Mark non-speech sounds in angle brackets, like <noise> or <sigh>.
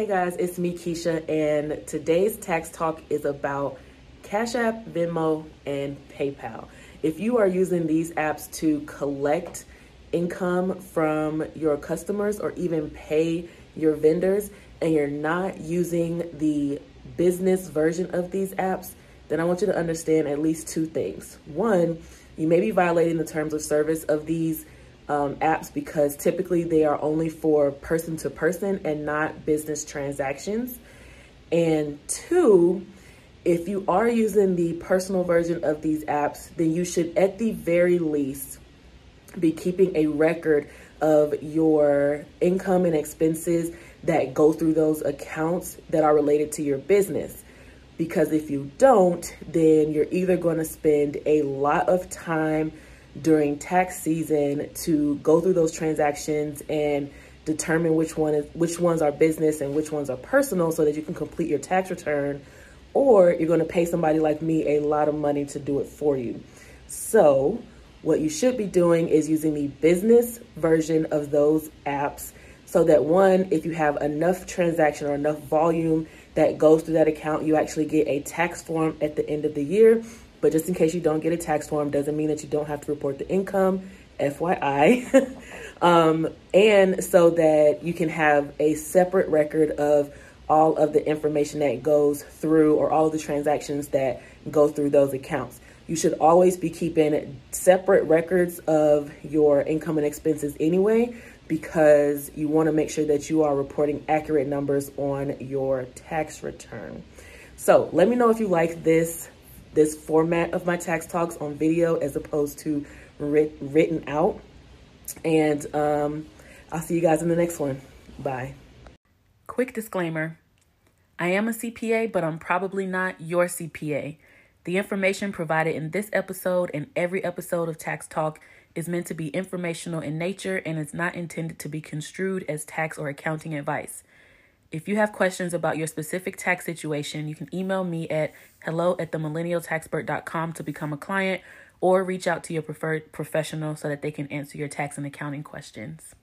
Hey guys, it's me, Keisha, and today's tax talk is about Cash App, Venmo, and PayPal. If you are using these apps to collect income from your customers or even pay your vendors, and you're not using the business version of these apps, then I want you to understand at least two things. One, you may be violating the terms of service of these um, apps because typically they are only for person to person and not business transactions. And two, if you are using the personal version of these apps, then you should at the very least be keeping a record of your income and expenses that go through those accounts that are related to your business. Because if you don't, then you're either going to spend a lot of time during tax season to go through those transactions and determine which one is which ones are business and which ones are personal so that you can complete your tax return or you're going to pay somebody like me a lot of money to do it for you. So, what you should be doing is using the business version of those apps so that one, if you have enough transaction or enough volume that goes through that account, you actually get a tax form at the end of the year. But just in case you don't get a tax form, doesn't mean that you don't have to report the income, FYI. <laughs> um, and so that you can have a separate record of all of the information that goes through or all of the transactions that go through those accounts. You should always be keeping separate records of your income and expenses anyway because you want to make sure that you are reporting accurate numbers on your tax return. So let me know if you like this this format of my tax talks on video as opposed to writ written out. And um, I'll see you guys in the next one. Bye. Quick disclaimer. I am a CPA, but I'm probably not your CPA. The information provided in this episode and every episode of Tax Talk is meant to be informational in nature and is not intended to be construed as tax or accounting advice. If you have questions about your specific tax situation, you can email me at hello at themillennialtaxpert.com to become a client or reach out to your preferred professional so that they can answer your tax and accounting questions.